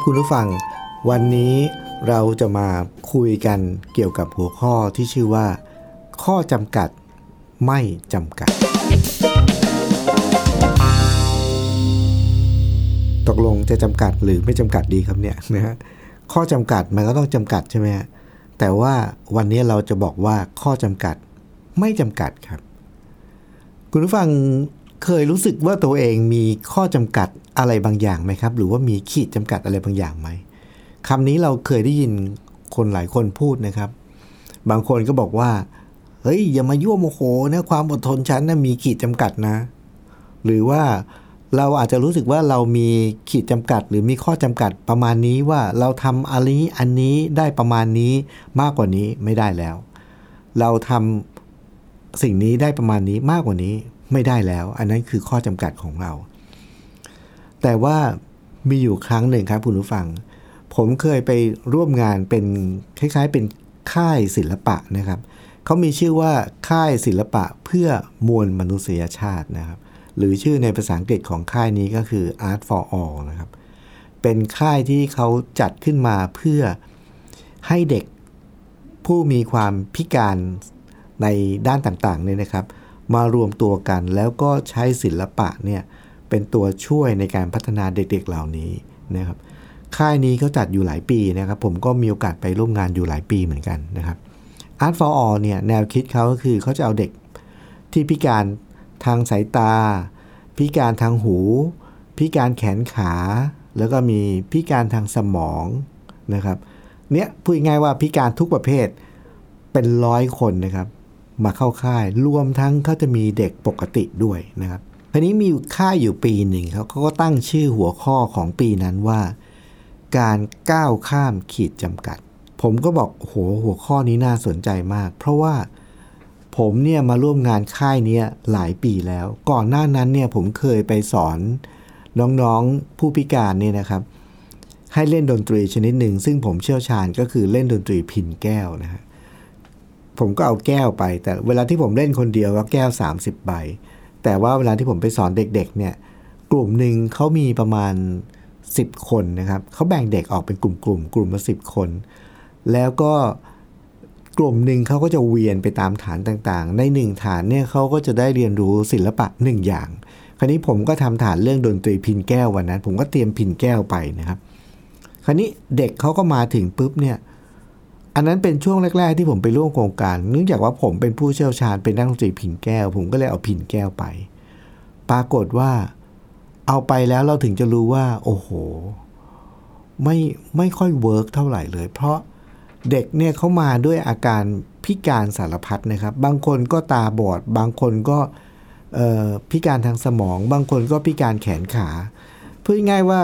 ครับคุณผู้ฟัง วันนี้เราจะมาคุยกันเกี่ยวกับหัวข้อที่ชื่อว่า ข้อจำกัดไม่จำกัด ตกลงจะจำกัดหรือไม่จำกัดดีครับเนี่ยนะฮะข้อจำกัดมันก็ต้องจำกัดใช่ไหมฮะแต่ว่าวันนี้เราจะบอกว่าข้อจำกัดไม่จำกัดครับ คุณผู้ฟังเคยรู้สึกว่าตัวเองมีข้อจำกัด อะไรบางอย่างไหมครับ หรือว่ามีขีดจำกัดอะไรบางอย่างไหมคำนี้เราเคยได้ยินคนหลายคนพูดนะครับ บางคนก็บอกว่า เฮ้ย อย่ามายั่วโมโหนะความอดทนฉันนะมีขีดจำกัดนะ หรือว่าเราอาจจะรู้สึกว่าเรามีขีดจำกัด หรือมีข้อจำกัดประมาณนี้ว่าเราทำอันนี้อันนี้ได้ประมาณนี้มากกว่านี้ไม่ได้แล้ว เราทำสิ่งนี้ได้ประมาณนี้มากกว่านี้ไม่ได้แล้ว อันนั้นคือข้อจำกัดของเรา แต่ว่ามีอยู่ครั้งหนึ่งครับคุณผู้ฟัง ผมเคยไปร่วมงานเป็นคล้ายๆเป็นค่ายศิลปะนะครับ เขามีชื่อว่าค่ายศิลปะเพื่อมวลมนุษยชาตินะครับ หรือชื่อในภาษาอังกฤษของค่ายนี้ก็คือ Art for All นะครับ เป็นค่ายที่เขาจัดขึ้นมาเพื่อให้เด็กผู้มีความพิการในด้านต่างๆเนี่ยนะครับ มารวมตัวกันแล้วก็ใช้ศิลปะเนี่ยเเป็นตัวช่วยในการพัฒนาเด็กๆเหล่านี้นะครับ ค่ายนี้เขาจัดอยู่หลายปีนะครับ ผมก็มีโอกาสไปร่วมงานอยู่หลายปีเหมือนกันนะครับ Art for All เนี่ยแนวคิดเขาก็คือเขาจะเอาเด็กที่พิการทางสายตา พิการทางหู พิการแขนขา แล้วก็มีพิการทางสมองนะครับเนี่ยพูดง่ายๆว่าพิการทุกประเภทเป็นร้อยคนนะครับ มาเข้าค่ายรวมทั้งเขาจะมีเด็กปกติด้วยนะครับ ทีนี้มีค่ายอยู่ปีหนึ่งเขาเขาก็ตั้งชื่อหัวข้อของปีนั้นว่า การก้าวข้ามขีดจำกัด ผมก็บอกโหหัวข้อนี้น่าสนใจมาก เพราะว่าผมเนี่ยมาร่วมงานค่ายนี้หลายปีแล้ว ก่อนหน้านั้นเนี่ยผมเคยไปสอนน้องๆผู้พิการเนี่ยนะครับให้เล่นดนตรีชนิดหนึ่ง ซึ่งผมเชี่ยวชาญก็คือเล่นดนตรีพินแก้วนะฮะผมก็เอาแก้วไป แต่เวลาที่ผมเล่นคนเดียวก็แก้ว 30 ใบ แต่ว่าเวลาที่ผมไปสอนเด็กๆเนี่ยกลุ่มหนึ่งเขามีประมาณ 10 คนนะครับเขาแบ่งเด็กออกเป็นกลุ่มๆกลุ่มละสิคน แล้วก็กลุ่มหนึ่งเขาก็จะเวียนไปตามฐานต่างๆ ในหนึ่งฐานเนี่ยเขาก็จะได้เรียนรู้ศิลปะหนึ่งอย่าง คราวนี้ผมก็ทำฐานเรื่องดนตรีพินแก้ววันนั้น ผมก็เตรียมพินแก้วไปนะครับ คราวนี้เด็กเขาก็มาถึงปุ๊บเนี่ย อันนั้นเป็นช่วงแรก ๆ ที่ผมไปร่วมโครงการ เนื่องจากว่าผมเป็นผู้เชี่ยวชาญเป็นนักดนตรีพินแก้ว ผมก็เลยเอาพินแก้วไป ปรากฏว่าเอาไปแล้วเราถึงจะรู้ว่า โอ้โห ไม่ไม่ค่อยเวิร์กเท่าไหร่เลย เพราะเด็กเนี่ยเขามาด้วยอาการพิการสารพัดนะครับ บางคนก็ตาบอด บางคนก็พิการทางสมอง บางคนก็พิการแขนขาพูดง่ายว่า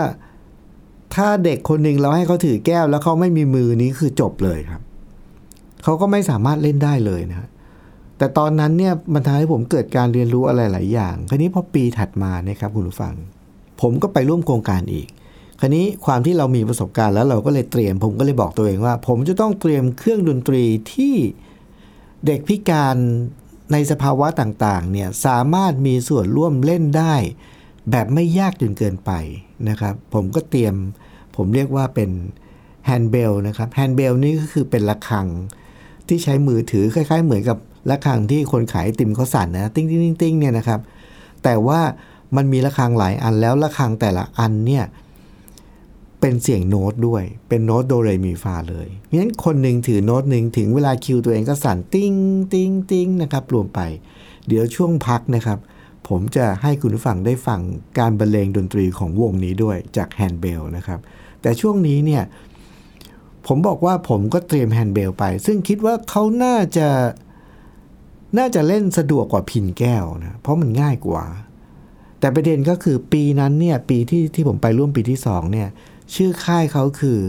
ถ้าเด็กคนหนึ่งเราให้เขาถือแก้ว แล้วเขาไม่มีมือนี้คือจบเลยครับ เขาก็ไม่สามารถเล่นได้เลยนะ แต่ตอนนั้นเนี่ยมันทำให้ผมเกิดการเรียนรู้อะไรหลายอย่าง คราวนี้พอปีถัดมาเนี่ยครับคุณผู้ฟัง ผมก็ไปร่วมโครงการอีก คราวนี้ความที่เรามีประสบการณ์แล้วเราก็เลยเตรียม ผมก็เลยบอกตัวเองว่า ผมจะต้องเตรียมเครื่องดนตรีที่เด็กพิการในสภาวะต่างๆเนี่ยสามารถมีส่วนร่วมเล่นได้ แบบไม่ยากจนเกินไปนะครับ ผมก็เตรียมผมเรียกว่าเป็น handbell นะครับ handbell นี่ก็คือเป็นระฆังที่ใช้มือถือคล้าย ๆ เหมือนกับระฆังที่คนขายติมเขาสั่นนะติ้งติ้งติ้งติ้งเนี่ยนะครับ แต่ว่ามันมีระฆังหลายอันแล้วระฆังแต่ละอันเนี่ยเป็นเสียงโน้ตด้วย เป็นโน้ตโดเรมีฟาเลยเพราะฉะนั้นคนหนึ่งถือโน้ตหนึ่งถึงเวลาคิวตัวเองก็สั่นติ้งติ้งติ้งนะครับรวมไป เดี๋ยวช่วงพักนะครับ ผมจะให้คุณผู้ฟังได้ฟังการบรรเลงดนตรีของวงนี้ด้วยจาก handbell นะครับ แต่ช่วงนี้เนี่ย ผมบอกว่าผมก็เตรียม handbell ไป ซึ่งคิดว่าเขาน่าจะน่าจะเล่นสะดวกกว่าพินแก้วนะ เพราะมันง่ายกว่า แต่ประเด็นก็คือปีนั้นเนี่ย ปีที่ที่ผมไปร่วมปีที่สองเนี่ย ชื่อค่ายเขาคือ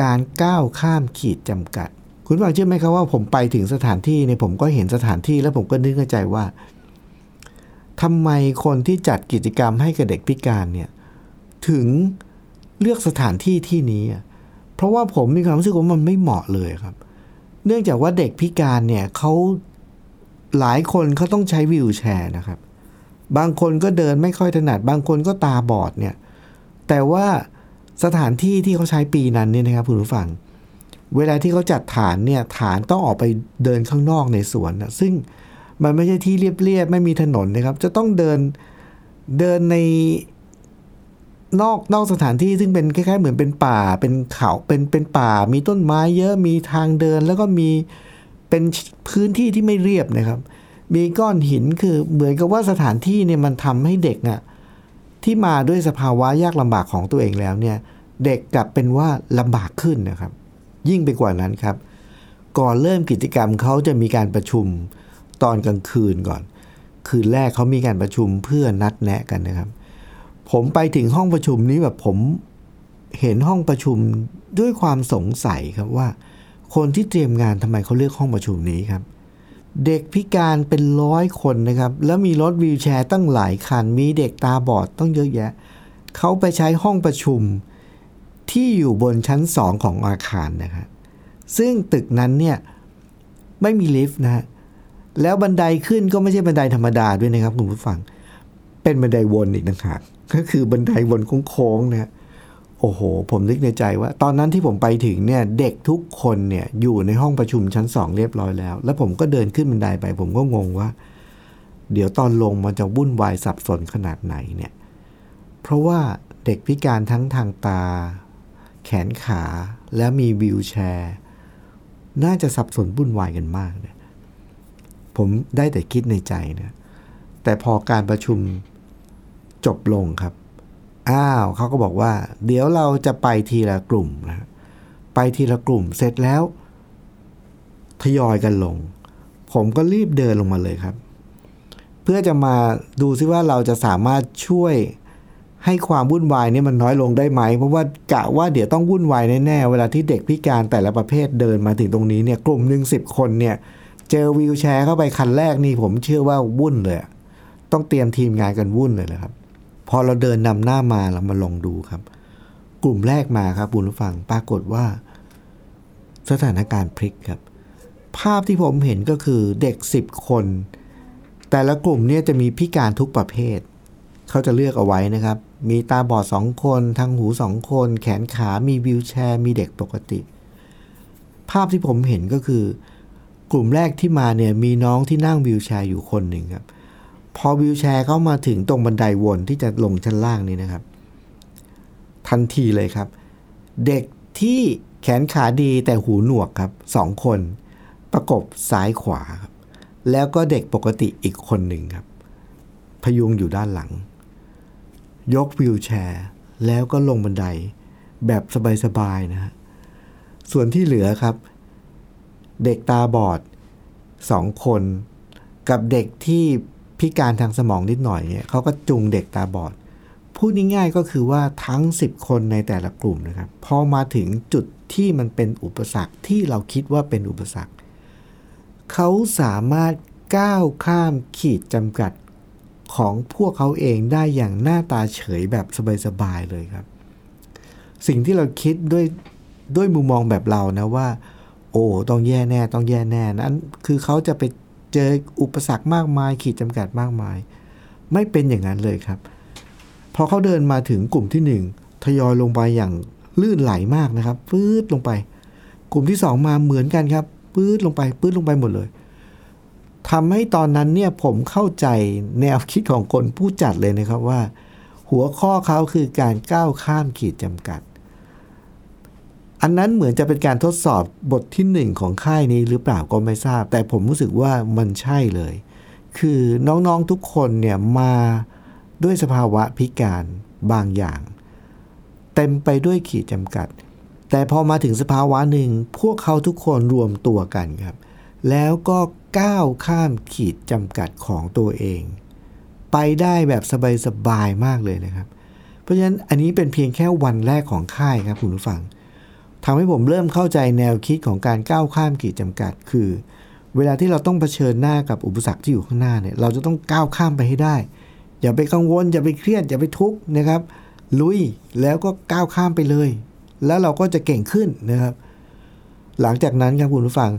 การก้าวข้ามขีดจำกัด คุณฟังเชื่อไหมครับว่าผมไปถึงสถานที่เนี่ยผมก็เห็นสถานที่แล้วผมก็นึกในใจว่า ทำไมคนที่จัดกิจกรรมให้กับเด็กพิการเนี่ยถึงเลือกสถานที่ที่นี้ เพราะว่าผมมีความรู้สึกว่ามันไม่เหมาะเลยครับ เนื่องจากว่าเด็กพิการเนี่ยเขาหลายคนเขาต้องใช้วีลแชร์นะครับ บางคนก็เดินไม่ค่อยถนัด บางคนก็ตาบอดเนี่ย แต่ว่าสถานที่ที่เขาใช้ปีนั้นเนี่ยนะครับคุณผู้ฟัง เวลาที่เขาจัดฐานเนี่ยฐานต้องออกไปเดินข้างนอกในสวนนะซึ่ง มันไม่ใช่ที่เรียบๆไม่มีถนนนะครับ จะต้องเดินเดินในนอกนอกสถานที่ซึ่งเป็นคล้ายๆ เหมือนเป็นป่าเป็นเขาเป็นเป็นป่า มีต้นไม้เยอะมีทางเดิน แล้วก็มีเป็นพื้นที่ที่ไม่เรียบนะครับ มีก้อนหินคือเหมือนกับว่าสถานที่เนี่ยมันทำให้เด็กอะที่มาด้วยสภาวะยากลำบากของตัวเองแล้วเนี่ย เด็กกลับเป็นว่าลำบากขึ้นนะครับ ยิ่งไปกว่านั้นครับ ก่อนเริ่มกิจกรรมเขาจะมีการประชุม ตอนกลางคืนก่อน คืนแรกเขามีการประชุมเพื่อนัดแนะกันนะครับ ผมไปถึงห้องประชุมนี้แบบผมเห็นห้องประชุมด้วยความสงสัยครับว่า คนที่เตรียมงานทำไมเขาเลือกห้องประชุมนี้ครับ เด็กพิการเป็นร้อยคนนะครับ แล้วมีรถวีลแชร์ตั้งหลายคัน มีเด็กตาบอดต้องเยอะแยะเขาไปใช้ห้องประชุมที่อยู่บนชั้นสองของอาคารนะครับซึ่งตึกนั้นเนี่ยไม่มีลิฟต์นะฮะ แล้วบันไดขึ้นก็ไม่ใช่บันไดธรรมดาด้วยนะครับคุณผู้ฟัง เป็นบันไดวนอีกนะครับก็คือบันไดวนโค้งๆนะโอ้โห ผมนึกในใจว่า ตอนนั้นที่ผมไปถึงเนี่ยเด็กทุกคนเนี่ยอยู่ในห้องประชุมชั้นสองเรียบร้อยแล้ว แล้วผมก็เดินขึ้นบันไดไป ผมก็งงว่า เดี๋ยวตอนลงมันจะวุ่นวายสับสนขนาดไหนเนี่ย เพราะว่าเด็กพิการทั้งทางตา แขนขาและมีวีลแชร์ น่าจะสับสนวุ่นวายกันมากเนี่ย ผมได้แต่คิดในใจนะแต่พอการประชุมจบลงครับ อ้าวเขาก็บอกว่า เดี๋ยวเราจะไปทีละกลุ่มนะไปทีละกลุ่มเสร็จแล้ว ทยอยกันลง ผมก็รีบเดินลงมาเลยครับ เพื่อจะมาดูซิว่าเราจะสามารถช่วยให้ความวุ่นวายนี่มันน้อยลงได้ไหม เพราะว่ากะว่าเดี๋ยวต้องวุ่นวายแน่ๆ เวลาที่เด็กพิการแต่ละประเภทเดินมาถึงตรงนี้เนี่ย กลุ่มหนึ่งสิบคนเนี่ย เจอวีลแชร์เข้าไปคันแรกนี่ผมเชื่อว่าวุ่นเลย ต้องเตรียมทีมงานกันวุ่นเลยนะครับ พอเราเดินนำหน้ามาเรามาลองดูครับ กลุ่มแรกมาครับคุณผู้ฟังปรากฏว่า สถานการณ์พลิกครับ ภาพที่ผมเห็นก็คือเด็กสิบคน แต่ละกลุ่มเนี่ยจะมีพิการทุกประเภท เขาจะเลือกเอาไว้นะครับ มีตาบอดสองคนทางหูสองคน แขนขา มีวิวแชร์ มีเด็กปกติ ภาพที่ผมเห็นก็คือ กลุ่มแรกที่มาเนี่ยมีน้องที่นั่งวิวแชร์อยู่คนหนึ่งครับ พอวิวแชร์เข้ามาถึงตรงบันไดวนที่จะลงชั้นล่างนี่นะครับ ทันทีเลยครับ เด็กที่แขนขาดีแต่หูหนวกครับสองคน ประกบซ้ายขวาครับแล้วก็เด็กปกติอีกคนหนึ่งครับ พยุงอยู่ด้านหลัง ยกวิวแชร์ แล้วก็ลงบันไดแบบสบายๆนะฮะส่วนที่เหลือครับ เด็กตาบอดสองคน กับเด็กที่พิการทางสมองนิดหน่อยเนี่ยเขาก็จูงเด็กตาบอด พูดง่ายๆก็คือว่าทั้ง 10 คนในแต่ละกลุ่มนะครับพอมาถึงจุดที่มันเป็นอุปสรรคที่เราคิดว่าเป็นอุปสรรค เขาสามารถก้าวข้ามขีดจำกัดของพวกเขาเองได้อย่างหน้าตาเฉยแบบสบายๆเลยครับ สิ่งที่เราคิดด้วยด้วยมุมมองแบบเรานะว่า อ้ต้องแย่แน่ต้องแย่แน่นั้นคือเขาจะไปเจออุปสรรคมากมาย ขีดจำกัดมากมาย ไม่เป็นอย่างนั้นเลยครับ พอเขาเดินมาถึงกลุ่มที่หนึ่งทยอยลงไปอย่างลื่นไหลมากนะครับปื๊ดลงไป กลุ่มที่สองมาเหมือนกันครับปื๊ดลงไปปื๊ดลงไปหมดเลยทำให้ตอนนั้นเนี่ยผมเข้าใจแนวคิดของคนผู้จัดเลยนะครับว่า หัวข้อเขาคือการก้าวข้ามขีดจำกัด อันนั้นเหมือนจะเป็นการทดสอบบทที่หนึ่งของค่ายนี้หรือเปล่าก็ไม่ทราบ แต่ผมรู้สึกว่ามันใช่เลย คือน้องๆทุกคนเนี่ยมาด้วยสภาวะพิการบางอย่าง เต็มไปด้วยขีดจำกัด แต่พอมาถึงสภาวะหนึ่งพวกเขาทุกคนรวมตัวกันครับ แล้วก็ก้าวข้ามขีดจำกัดของตัวเอง ไปได้แบบสบายๆมากเลยนะครับ เพราะฉะนั้นอันนี้เป็นเพียงแค่วันแรกของค่ายครับคุณผู้ฟัง ทำให้ผมเริ่มเข้าใจแนวคิดของการก้าวข้ามขีดจำกัด คือ เวลาที่เราต้องเผชิญหน้ากับอุปสรรคที่อยู่ข้างหน้าเนี่ยเราจะต้องก้าวข้ามไปให้ได้ อย่าไปกังวล อย่าไปเครียด อย่าไปทุกข์นะครับ ลุยแล้วก็ก้าวข้ามไปเลย แล้วเราก็จะเก่งขึ้นนะครับ หลังจากนั้นครับคุณผู้ฟัง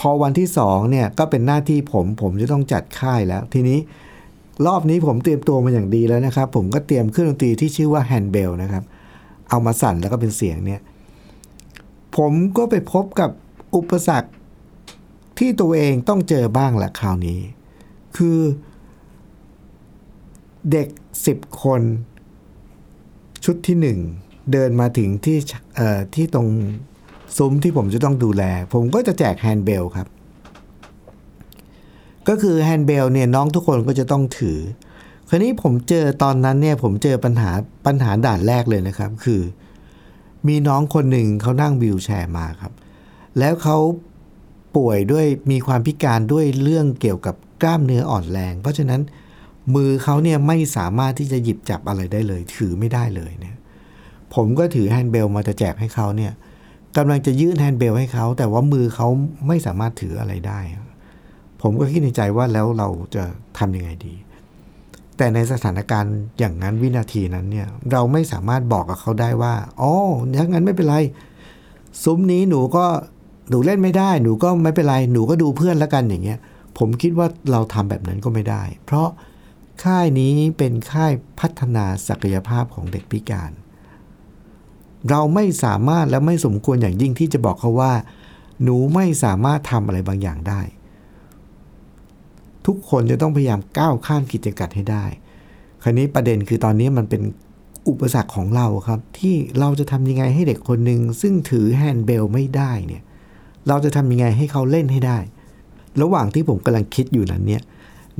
พอวันที่สองเนี่ยก็เป็นหน้าที่ผมผมจะต้องจัดค่ายแล้ว ทีนี้รอบนี้ผมเตรียมตัวมาอย่างดีแล้วนะครับ ผมก็เตรียมเครื่องดนตรีที่ชื่อว่า handbell นะครับ เอามาสั่นแล้วก็เป็นเสียงเนี่ย ผมก็ไปพบกับอุปสรรคที่ตัวเองต้องเจอบ้างแหละคราวนี้ คือเด็กสิบคน ชุดที่หนึ่งเดินมาถึงที่ที่ตรงซุ้มที่ผมจะต้องดูแล ผมก็จะแจก handbell ครับ ก็คือ handbell เนี่ยน้องทุกคนก็จะต้องถือ คราวนี้ผมเจอตอนนั้นเนี่ยผมเจอปัญหาปัญหาด่านแรกเลยนะครับ คือ มีน้องคนหนึ่งเขานั่ง wheelchair มาครับ แล้วเขาป่วยด้วยมีความพิการด้วยเรื่องเกี่ยวกับกล้ามเนื้ออ่อนแรง เพราะฉะนั้นมือเขาเนี่ยไม่สามารถที่จะหยิบจับอะไรได้เลย ถือไม่ได้เลยเนี่ยผมก็ถือ handbell มาจะแจกให้เขาเนี่ยกำลังจะยื่น handbell ให้เขา แต่ว่ามือเขาไม่สามารถถืออะไรได้ ผมก็คิดในใจว่าแล้วเราจะทำยังไงดี แต่ในสถานการณ์อย่างนั้นวินาทีนั้นเนี่ย เราไม่สามารถบอกกับเขาได้ว่าอ๋ออย่างั้นไม่เป็นไร ซุ้มนี้หนูก็หนูเล่นไม่ได้ หนูก็ไม่เป็นไร หนูก็ดูเพื่อนแล้วกันอย่างเงี้ย ผมคิดว่าเราทำแบบนั้นก็ไม่ได้ เพราะค่ายนี้เป็นค่ายพัฒนาศักยภาพของเด็กพิการ เราไม่สามารถและไม่สมควรอย่างยิ่งที่จะบอกเขาว่า หนูไม่สามารถทำอะไรบางอย่างได้ ทุกคนจะต้องพยายามก้าวข้ามกิจกัดให้ได้ คราวนี้ประเด็นคือตอนนี้มันเป็นอุปสรรคของเราครับ ที่เราจะทำยังไงให้เด็กคนหนึ่งซึ่งถือแฮนด์เบลไม่ได้เนี่ยเราจะทำยังไงให้เขาเล่นให้ได้ ระหว่างที่ผมกำลังคิดอยู่นั้นเนี่ย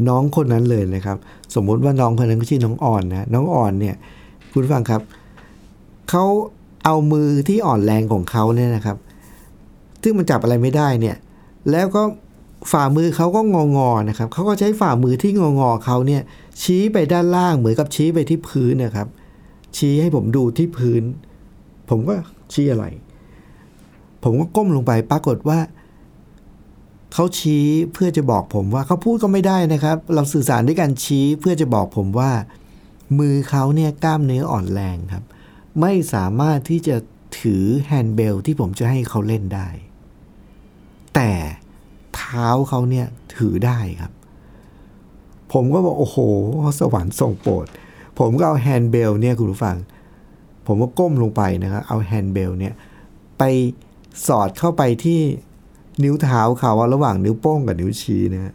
น้องคนนั้นเลยนะครับ สมมุติว่าน้องคนนั้นก็ชื่อน้องอ่อนนะน้องอ่อนเนี่ยคุณฟังครับเขาเอามือที่อ่อนแรงของเขาเนี่ยนะครับ ซึ่งมันจับอะไรไม่ได้เนี่ย แล้วก็ ฝ่ามือเขาก็งองอๆนะครับเขาก็ใช้ฝ่ามือที่งองอๆเขาเนี่ยชี้ไปด้านล่างเหมือนกับชี้ไปที่พื้นนะครับ ชี้ให้ผมดูที่พื้น ผมก็ชี้อะไร ผมก็ก้มลงไปปรากฏว่าเขาชี้เพื่อจะบอกผมว่าเขาพูดก็ไม่ได้นะครับ เราสื่อสารด้วยการชี้เพื่อจะบอกผมว่า มือเขาเนี่ยกล้ามเนื้ออ่อนแรงครับ ไม่สามารถที่จะถือ handbell ที่ผมจะให้เขาเล่นได้ แต่ เท้าเขาเนี่ยถือได้ครับ ผมก็บอกโอ้โห สวรรค์ทรงโปรด ผมก็เอา handbell เนี่ยคุณผู้ฟัง ผมก็ก้มลงไปนะครับ เอา handbell เนี่ยไปสอดเข้าไปที่นิ้วเท้าเขาระหว่างนิ้วโป้งกับนิ้วชี้นะฮะ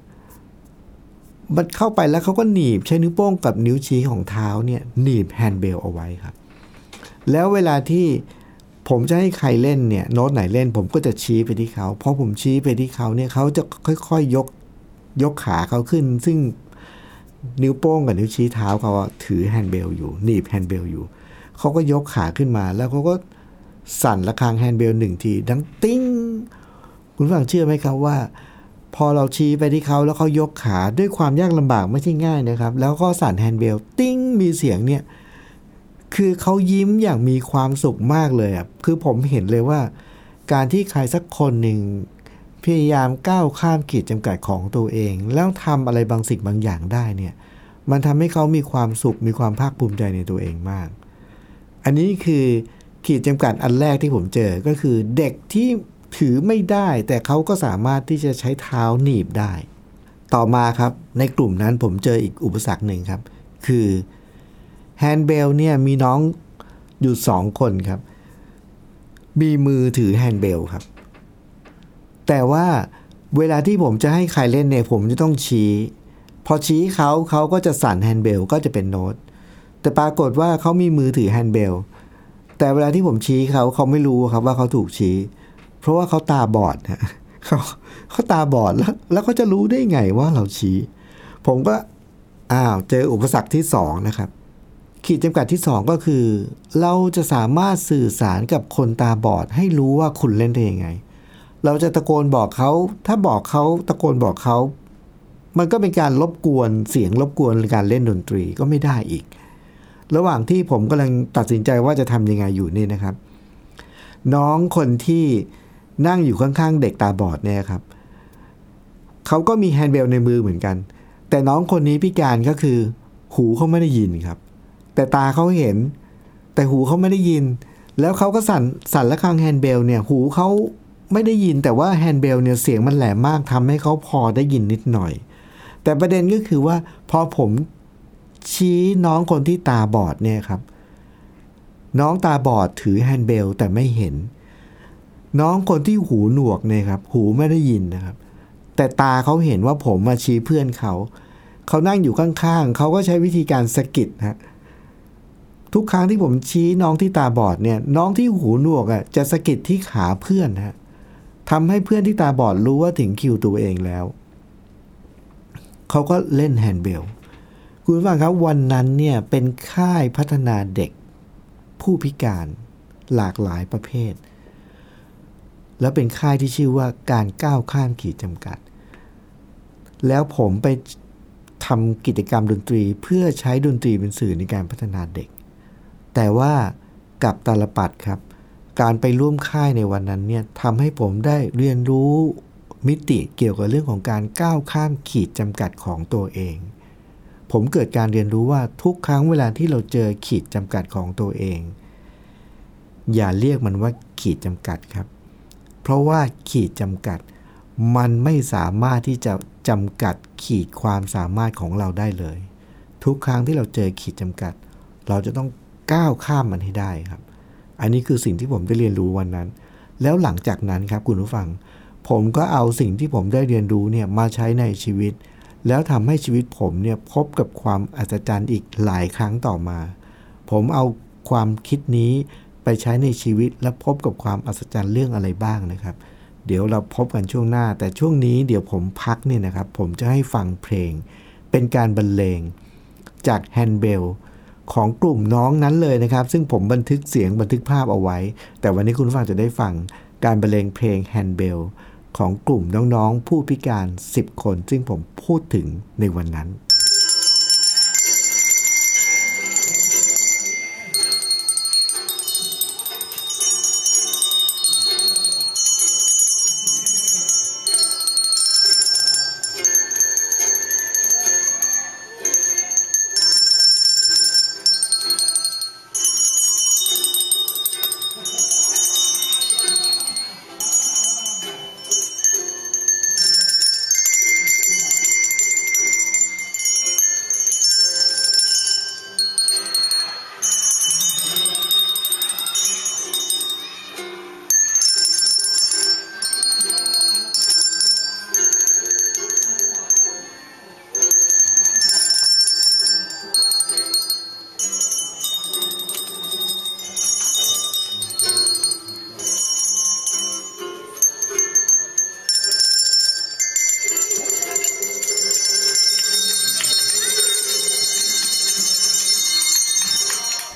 มันเข้าไปแล้วเขาก็หนีบใช้นิ้วโป้งกับนิ้วชี้ของเท้าเนี่ยหนีบ handbell เอาไว้ครับ แล้วเวลาที่ ผมจะให้ใครเล่นเนี่ยโน้ตไหนเล่น ผมก็จะชี้ไปที่เขาพอผมชี้ไปที่เขาเนี่ยเขาจะค่อยๆยกยกขาเขาขึ้น ซึ่งนิ้วโป้งกับนิ้วชี้เท้าเขาถือ handbell อยู่หนีบ handbell อยู่เขาก็ยกขาขึ้นมา แล้วเขาก็สั่นระฆัง handbell หนึ่งที ดังติ้งคุณฟังเชื่อไหมครับว่า พอเราชี้ไปที่เขาแล้วเขายกขาด้วยความยากลำบากไม่ใช่ง่ายนะครับ แล้วก็สั่น handbell ติ้งมีเสียงเนี่ย คือเขายิ้มอย่างมีความสุขมากเลยอะคือผมเห็นเลยว่า การที่ใครสักคนหนึ่งพยายามก้าวข้ามขีดจำกัดของตัวเอง แล้วทำอะไรบางสิ่งบางอย่างได้เนี่ย มันทำให้เขามีความสุขมีความภาคภูมิใจในตัวเองมาก อันนี้คือขีดจำกัดอันแรกที่ผมเจอก็คือเด็กที่ถือไม่ได้ แต่เขาก็สามารถที่จะใช้เท้าหนีบได้ ต่อมาครับในกลุ่มนั้นผมเจออีกอุปสรรคหนึ่งครับ คือ handbell เนี่ยมีน้องอยู่สองคนครับ มีมือถือ handbell ครับ แต่ว่าเวลาที่ผมจะให้ใครเล่นเนี่ยผมจะต้องชี้ พอชี้เขาเขาก็จะสั่น handbell ก็จะเป็นโน้ต แต่ปรากฏว่าเขามีมือถือ handbell แต่เวลาที่ผมชี้เขาเขาไม่รู้ครับว่าเขาถูกชี้ เพราะว่าเขาตาบอดนะเขาเขาตาบอดแล้ว แล้วเขาจะรู้ได้ไงว่าเราชี้ ผมก็อ้าวเจออุปสรรคที่สองนะครับ ขีดจำกัดที่สองก็คือ เราจะสามารถสื่อสารกับคนตาบอด ให้รู้ว่าคุณเล่นได้ยังไง เราจะตะโกนบอกเขา ถ้าบอกเขาตะโกนบอกเขา มันก็เป็นการรบกวนเสียงรบกวนการเล่นดนตรีก็ไม่ได้อีก ระหว่างที่ผมกำลังตัดสินใจว่าจะทำยังไงอยู่นี่นะครับ น้องคนที่นั่งอยู่ข้างๆเด็กตาบอดเนี่ยครับเขาก็มี handbell ในมือเหมือนกัน แต่น้องคนนี้พิการก็คือ หูเขาไม่ได้ยินครับ แต่ตาเขาเห็น แต่หูเขาไม่ได้ยิน แล้วเขาก็สั่นสั่นระฆัง handbell เนี่ย หูเขาไม่ได้ยินแต่ว่า handbell เนี่ยเสียงมันแหลมมากทำให้เขาพอได้ยินนิดหน่อย แต่ประเด็นก็คือว่าพอผมชี้น้องคนที่ตาบอดเนี่ยครับ น้องตาบอดถือ handbell แต่ไม่เห็น น้องคนที่หูหนวกเนี่ยครับ หูไม่ได้ยินนะครับ แต่ตาเขาเห็นว่าผมมาชี้เพื่อนเขา เขานั่งอยู่ข้างๆเขาก็ใช้วิธีการสะกิดฮะ ทุกครั้งที่ผมชี้น้องที่ตาบอดเนี่ย น้องที่หูหนวกอะจะสะกิดที่ขาเพื่อนฮะทำให้เพื่อนที่ตาบอดรู้ว่าถึงคิวตัวเองแล้ว เขาก็เล่น handbellคุณฟังครับวันนั้นเนี่ยเป็นค่ายพัฒนาเด็ก ผู้พิการหลากหลายประเภท แล้วเป็นค่ายที่ชื่อว่าการก้าวข้ามขีดจำกัด แล้วผมไปทำกิจกรรมดนตรีเพื่อใช้ดนตรีเป็นสื่อในการพัฒนาเด็ก แต่ว่ากับตาลปัดครับ การไปร่วมค่ายในวันนั้นเนี่ยทำให้ผมได้เรียนรู้มิติเกี่ยวกับเรื่องของการก้าวข้ามขีดจำกัดของตัวเอง ผมเกิดการเรียนรู้ว่าทุกครั้งเวลาที่เราเจอขีดจำกัดของตัวเอง อย่าเรียกมันว่าขีดจำกัดครับ เพราะว่าขีดจำกัด มันไม่สามารถที่จะจำกัดขีดความสามารถของเราได้เลย ทุกครั้งที่เราเจอขีดจำกัด เราจะต้อง ก้าวข้ามมันให้ได้ครับ อันนี้คือสิ่งที่ผมได้เรียนรู้วันนั้น แล้วหลังจากนั้นครับคุณผู้ฟัง ผมก็เอาสิ่งที่ผมได้เรียนรู้เนี่ยมาใช้ในชีวิต แล้วทำให้ชีวิตผมเนี่ยพบกับความอัศจรรย์อีกหลายครั้งต่อมา ผมเอาความคิดนี้ไปใช้ในชีวิตและพบกับความอัศจรรย์เรื่องอะไรบ้างนะครับ เดี๋ยวเราพบกันช่วงหน้า แต่ช่วงนี้เดี๋ยวผมพักเนี่ยนะครับ ผมจะให้ฟังเพลง เป็นการบรรเลง จากแฮนเบล ของกลุ่มน้องนั้นเลยนะครับ ซึ่งผมบันทึกเสียงบันทึกภาพเอาไว้ แต่วันนี้คุณผู้ฟังจะได้ฟังการบรรเลงเพลงแฮนเบลของกลุ่มน้องๆ ผู้พิการ 10 คน ซึ่งผมพูดถึงในวันนั้น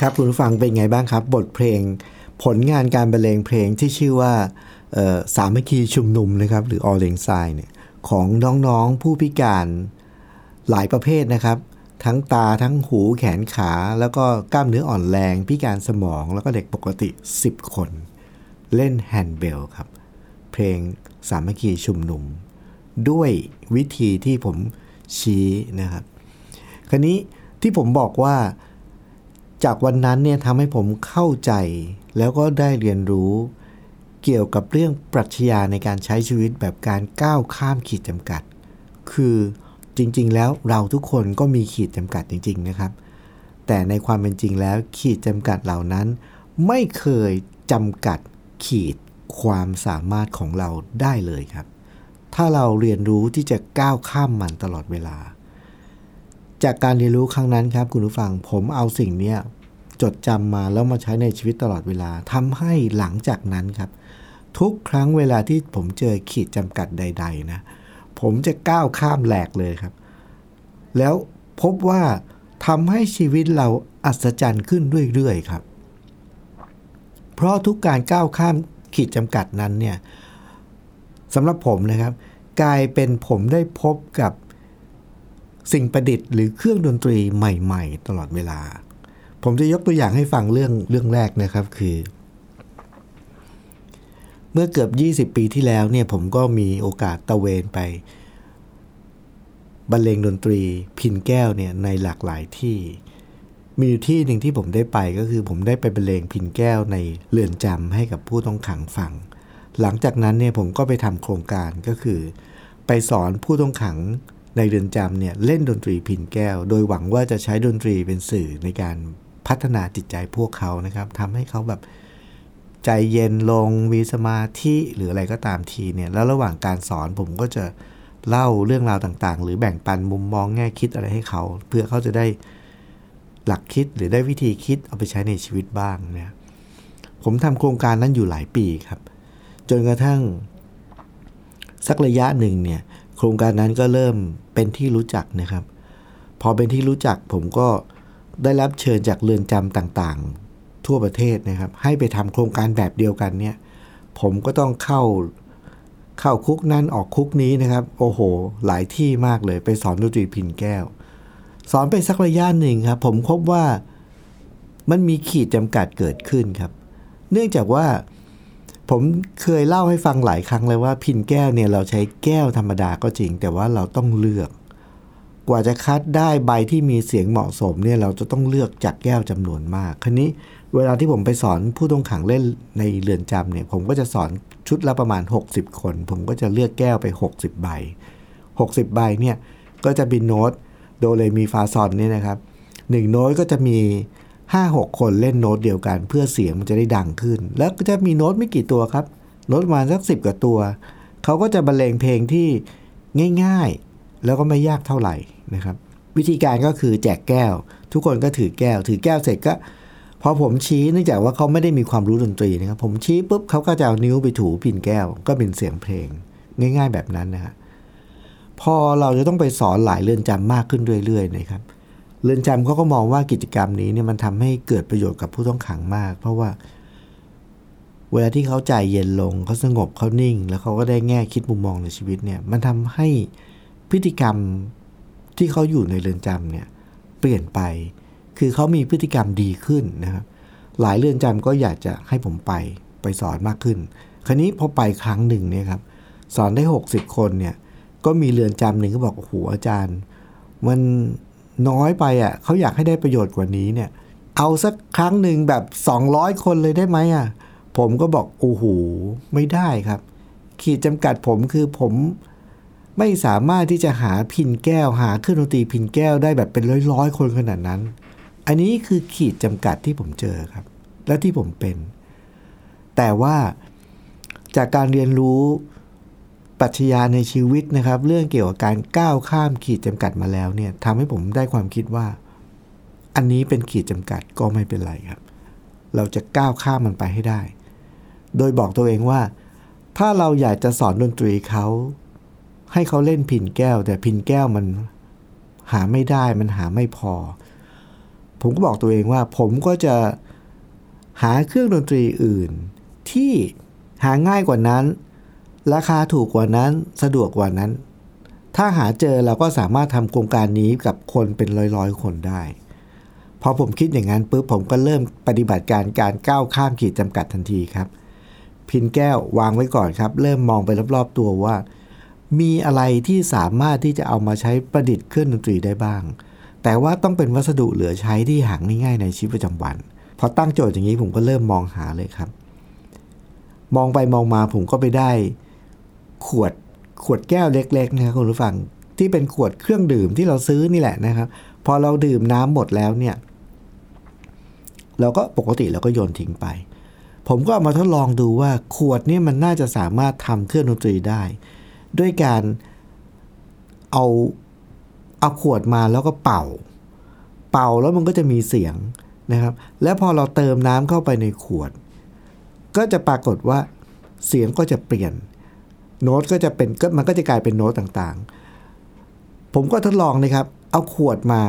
ครับคุณผู้ฟังเป็นไงบ้างครับ บทเพลงผลงานการบรรเลงเพลงที่ชื่อว่าสามัคคีชุมนุมนะครับ หรือ Auld Lang Syne เนี่ยของน้องๆผู้พิการหลายประเภทนะครับ ทั้งตาทั้งหูแขนขา แล้วก็กล้ามเนื้ออ่อนแรง พิการสมองแล้วก็เด็กปกติ 10 คน เล่น handbell ครับ เพลงสามัคคีชุมนุม ด้วยวิธีที่ผมชี้นะครับ ครนี้ที่ผมบอกว่า จากวันนั้นเนี่ยทำให้ผมเข้าใจ แล้วก็ได้เรียนรู้ เกี่ยวกับเรื่องปรัชญาในการใช้ชีวิตแบบการก้าวข้ามขีดจำกัด คือจริง ๆ แล้วเราทุกคนก็มีขีดจำกัดจริง ๆ นะครับ แต่ในความเป็นจริงแล้วขีดจำกัดเหล่านั้น ไม่เคยจำกัดขีดความสามารถของเราได้เลยครับ ถ้าเราเรียนรู้ที่จะก้าวข้ามมันตลอดเวลา จากการเรียนรู้ครั้งนั้นครับ คุณผู้ฟังผมเอาสิ่งเนี้ยจดจำมาแล้วมาใช้ในชีวิตตลอดเวลาทำให้หลังจากนั้นครับ ทุกครั้งเวลาที่ผมเจอขีดจำกัดใด ๆ นะ ผมจะก้าวข้ามแหลกเลยครับ แล้วพบว่าทำให้ชีวิตเราอัศจรรย์ขึ้นเรื่อยๆครับ เพราะทุกการก้าวข้ามขีดจำกัดนั้นเนี่ยสำหรับผมนะครับ กลายเป็นผมได้พบกับ สิ่งประดิษฐ์หรือเครื่องดนตรีใหม่ ๆ ตลอดเวลา ผมจะยกตัวอย่างให้ฟังเรื่องเรื่องแรกนะครับคือ เมื่อเกือบ 20 ปีที่แล้วเนี่ยผมก็มีโอกาสตะเวนไปบรรเลงดนตรีพินแก้วเนี่ยในหลากหลายที่ มีอยู่ที่หนึ่งที่ผมได้ไปก็คือผมได้ไปบรรเลงพินแก้วในเรือนจำให้กับผู้ต้องขังฟัง หลังจากนั้นเนี่ยผมก็ไปทำโครงการก็คือ ไปสอนผู้ต้องขัง ในเรือนจำเนี่ยเล่นดนตรีพินแก้ว โดยหวังว่าจะใช้ดนตรีเป็นสื่อในการพัฒนาจิตใจพวกเขานะครับทำให้เขาแบบใจเย็นลงมีสมาธิหรืออะไรก็ตามทีเนี่ยแล้วระหว่างการสอนผมก็จะเล่าเรื่องราวต่างๆ หรือแบ่งปันมุมมองแง่คิดอะไรให้เขา เพื่อเขาจะได้หลักคิดหรือได้วิธีคิดเอาไปใช้ในชีวิตบ้างเนี่ยผมทำโครงการนั้นอยู่หลายปีครับ จนกระทั่งสักระยะหนึ่งเนี่ยโครงการนั้นก็เริ่ม เป็นที่รู้จักนะครับ พอเป็นที่รู้จักผมก็ได้รับเชิญจากเรือนจำต่างๆ ทั่วประเทศนะครับ ให้ไปทำโครงการแบบเดียวกันเนี่ย ผมก็ต้องเข้าเข้าคุกนั้นออกคุกนี้นะครับ โอ้โห หลายที่มากเลยไปสอนดนตรีพินแก้ว สอนไปสักระยะหนึ่งครับผมพบว่ามันมีขีดจำกัดเกิดขึ้นครับ เนื่องจากว่า ผมเคยเล่าให้ฟังหลายครั้งเลยว่าพินแก้วเนี่ยเราใช้แก้วธรรมดาก็จริง แต่ว่าเราต้องเลือก กว่าจะคัดได้ใบที่มีเสียงเหมาะสมเนี่ยเราจะต้องเลือกจากแก้วจำนวนมากครนี้เวลาที่ผมไปสอนผู้ต้องขังเล่นในเรือนจำเนี่ย ผมก็จะสอนชุดละประมาณ 60 คน ผมก็จะเลือกแก้วไป 60 ใบ 60 ใบเนี่ยก็จะบินโน้ตโดเรมีฟาซอนเนี่ยนะครับหนึ่งโน้ตก็จะมี 5-6 คนเล่นโน้ตเดียวกัน เพื่อเสียงมันจะได้ดังขึ้น แล้วก็จะมีโน้ตไม่กี่ตัวครับ โน้ตประมาณสักสิบกว่าตัว เขาก็จะบรรเลงเพลงที่ง่ายๆ แล้วก็ไม่ยากเท่าไหร่นะครับ วิธีการก็คือแจกแก้ว ทุกคนก็ถือแก้ว ถือแก้วเสร็จก็พอผมชี้เนื่องจากว่าเขาไม่ได้มีความรู้ดนตรีนะครับ ผมชี้ปุ๊บเขาก็จะเอานิ้วไปถูพินแก้ว ก็เป็นเสียงเพลง ง่าย ๆ แบบนั้นนะฮะพอเราจะต้องไปสอนหลายเรือนจำมากขึ้นเรื่อยๆนะครับเเรือนจำเขาก็มองว่ากิจกรรมนี้เนี่ยมันทำให้เกิดประโยชน์กับผู้ต้องขังมาก เพราะว่า เวลาที่เขาใจเย็นลงเขาสงบเขานิ่ง แล้วเขาก็ได้แง่คิดมุมมองในชีวิตเนี่ยมันทำให้พฤติกรรมที่เขาอยู่ในเรือนจำเนี่ยเปลี่ยนไป คือเขามีพฤติกรรมดีขึ้นนะครับหลายเรือนจำก็อยากจะให้ผมไปไปสอนมากขึ้น คราวนี้พอไปครั้งหนึ่งเนี่ยครับสอนได้ 60 คนเนี่ยก็มีเรือนจำหนึ่งก็บอกโอ้โหอาจารย์ มัน น้อยไปอะเขาอยากให้ได้ประโยชน์กว่านี้เนี่ย เอาสักครั้งหนึ่งแบบ 200 คนเลยได้ไหมอะ ผมก็บอกโอ้โหไม่ได้ครับ ขีดจำกัดผมคือผมไม่สามารถที่จะหาพินแก้วหาเครื่องดนตรีพินแก้วได้แบบเป็นร้อยๆ คนขนาดนั้น อันนี้คือขีดจำกัดที่ผมเจอครับ และที่ผมเป็น แต่ว่าจากการเรียนรู้ ปรัชญาในชีวิตนะครับ เรื่องเกี่ยวกับการก้าวข้ามขีดจำกัดมาแล้วเนี่ยทำให้ผมได้ความคิดว่า อันนี้เป็นขีดจำกัดก็ไม่เป็นไรครับ เราจะก้าวข้ามมันไปให้ได้ โดยบอกตัวเองว่า ถ้าเราอยากจะสอนดนตรีเขา ให้เขาเล่นพินแก้ว แต่พินแก้วมันหาไม่ได้มันหาไม่พอ ผมก็บอกตัวเองว่า ผมก็จะหาเครื่องดนตรีอื่น ที่หาง่ายกว่านั้น ราคาถูกกว่านั้นสะดวกกว่านั้น ถ้าหาเจอเราก็สามารถทำโครงการนี้กับคนเป็นร้อยๆ คนได้ พอผมคิดอย่างนั้นปุ๊บผมก็เริ่มปฏิบัติการการก้าวข้ามขีดจำกัดทันทีครับ พินแก้ววางไว้ก่อนครับ เริ่มมองไปรอบๆตัวว่า มีอะไรที่สามารถที่จะเอามาใช้ประดิษฐ์เครื่องดนตรีได้บ้าง แต่ว่าต้องเป็นวัสดุเหลือใช้ที่หาง่ายๆในชีวิตประจำวันพอตั้งโจทย์อย่างนี้ผมก็เริ่มมองหาเลยครับ มองไปมองมาผมก็ไปได้ ขวดขวดแก้วเล็กๆนะครับคุณผู้ฟังที่เป็นขวดเครื่องดื่มที่เราซื้อนี่แหละนะครับ พอเราดื่มน้ำหมดแล้วเนี่ย เราก็ปกติเราก็โยนทิ้งไป ผมก็เอามาทดลองดูว่าขวดนี่มันน่าจะสามารถทำเครื่องดนตรีได้ ด้วยการเอาเอาขวดมาแล้วก็เป่า เป่าแล้วมันก็จะมีเสียงนะครับ แล้วพอเราเติมน้ำเข้าไปในขวด ก็จะปรากฏว่าเสียงก็จะเปลี่ยน โน้ตก็จะเป็นก็มันก็จะกลายเป็นโน้ตต่างๆ ผมก็ทดลองนะครับ เอาขวดมา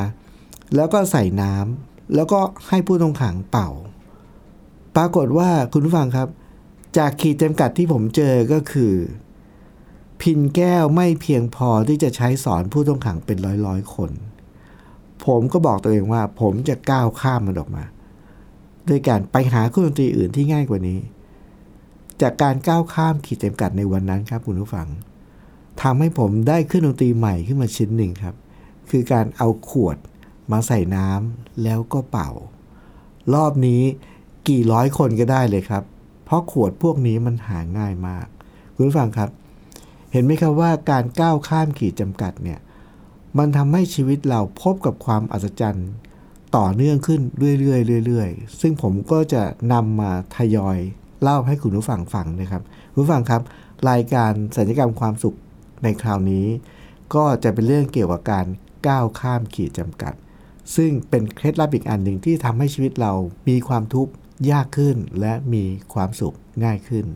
แล้วก็ใส่น้ำแล้วก็ให้ผู้ต้องขังเป่า ปรากฏว่าคุณผู้ฟังครับ จากขีดจำกัดที่ผมเจอก็คือ พินแก้วไม่เพียงพอที่จะใช้สอนผู้ต้องขังเป็นร้อยร้อยๆคน ผมก็บอกตัวเองว่า ผมจะก้าวข้ามมันออกมาด้วยการไปหาเครื่องดนตรีอื่นที่ง่ายกว่านี้ จากการก้าวข้ามขีดจำกัดในวันนั้นครับคุณผู้ฟังทำให้ผมได้เครื่องดนตรีใหม่ขึ้นมาชิ้นหนึ่งครับ คือการเอาขวดมาใส่น้ำแล้วก็เป่า รอบนี้กี่ร้อยคนก็ได้เลยครับ เพราะขวดพวกนี้มันหาง่ายมาก คุณผู้ฟังครับ เห็นไหมครับว่าการก้าวข้ามขีดจำกัดเนี่ยมันทำให้ชีวิตเราพบกับความอัศจรรย์ต่อเนื่องขึ้นเรื่อยๆเรื่อยๆ ซึ่งผมก็จะนำมาทยอย เล่าให้คุณผู้ฟังฟังนะครับคุณผู้ฟังครับ รายการสัญญกรรมความสุขในคราวนี้ ก็จะเป็นเรื่องเกี่ยวกับการก้าวข้ามขีดจำกัด ซึ่งเป็นเคล็ดลับอีกอันหนึ่งที่ทำให้ชีวิตเรามีความทุกข์ยากขึ้น และมีความสุขง่ายขึ้น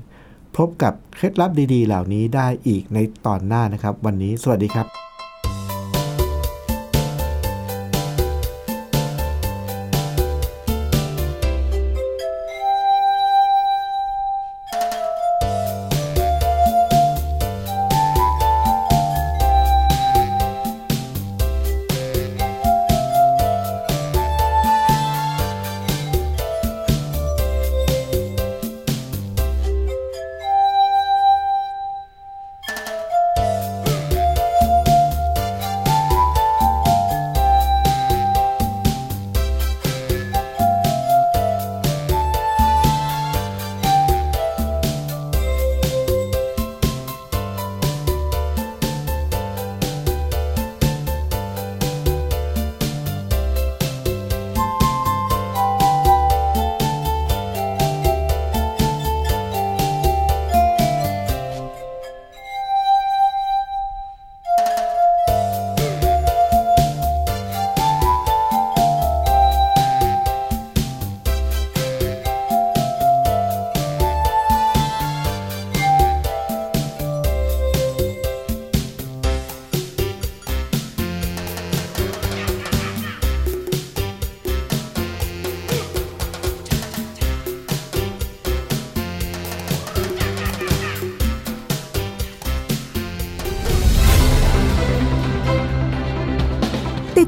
พบกับเคล็ดลับดีๆ เหล่านี้ได้อีกในตอนหน้านะครับ วันนี้สวัสดีครับ